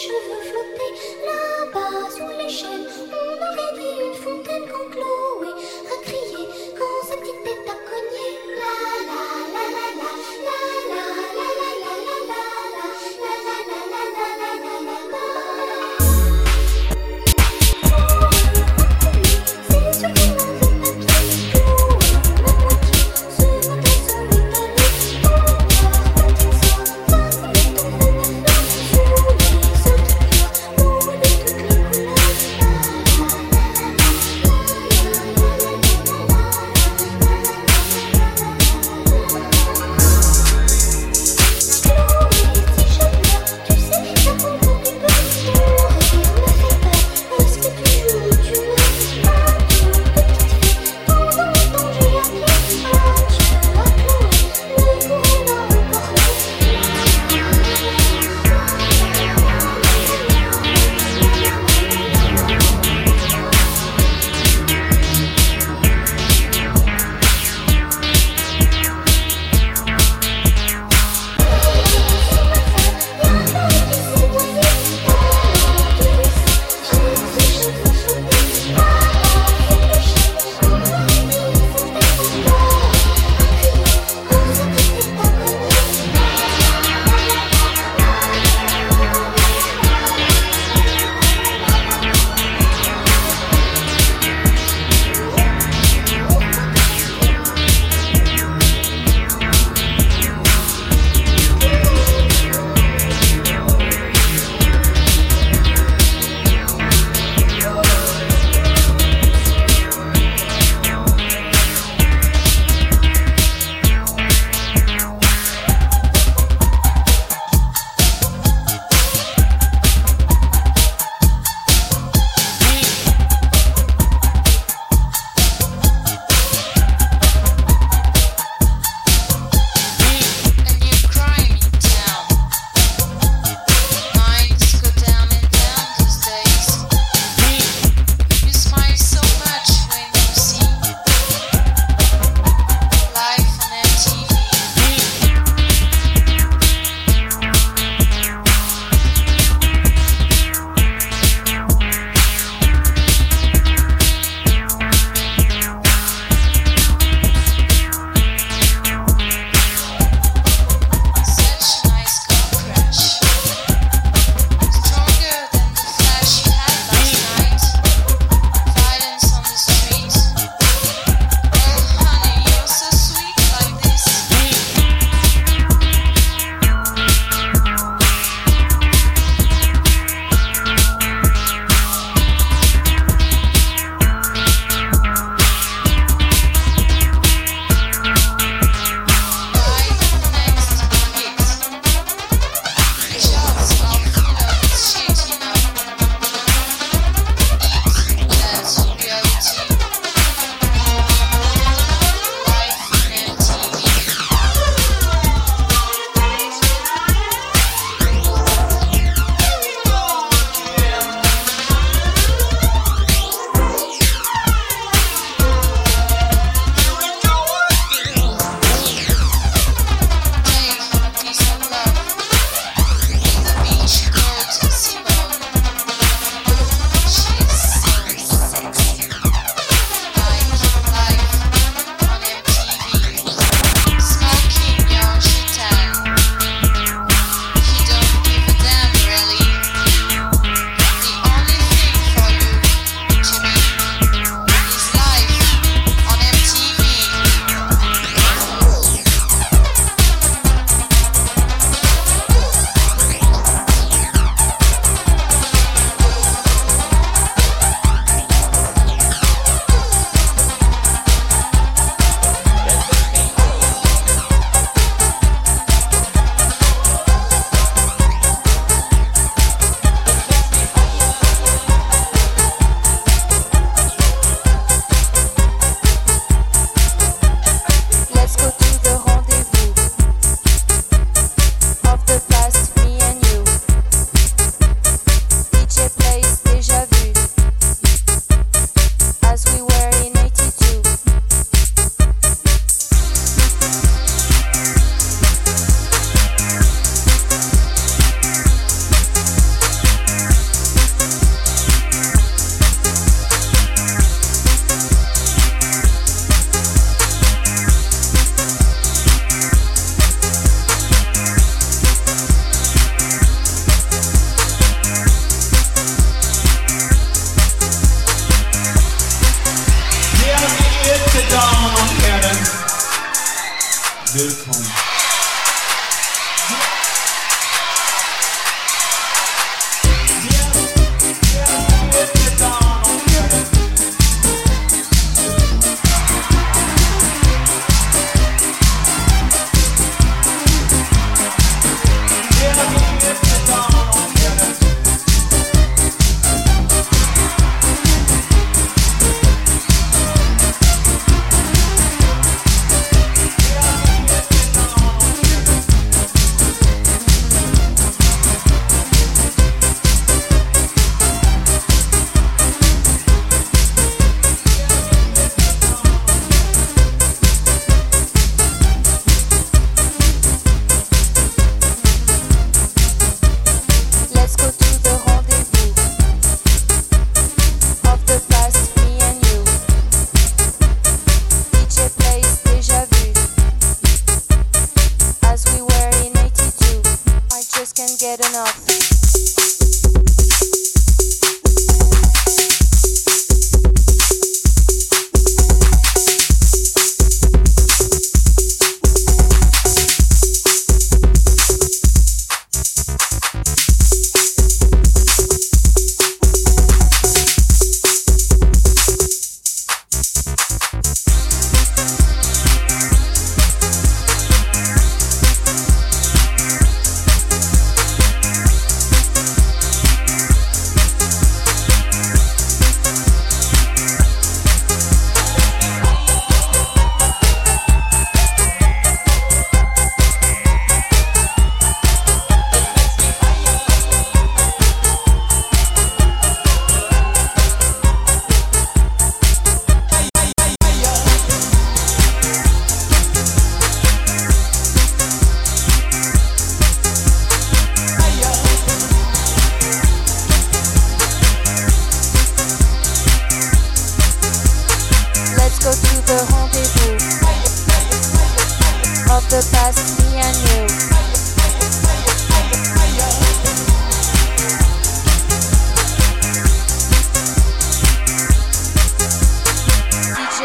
cheveux flottés là-bas.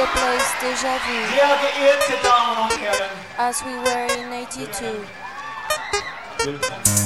Plays déjà vu Sehr geehrte Damen und Herren, as we were in 82. Willkommen.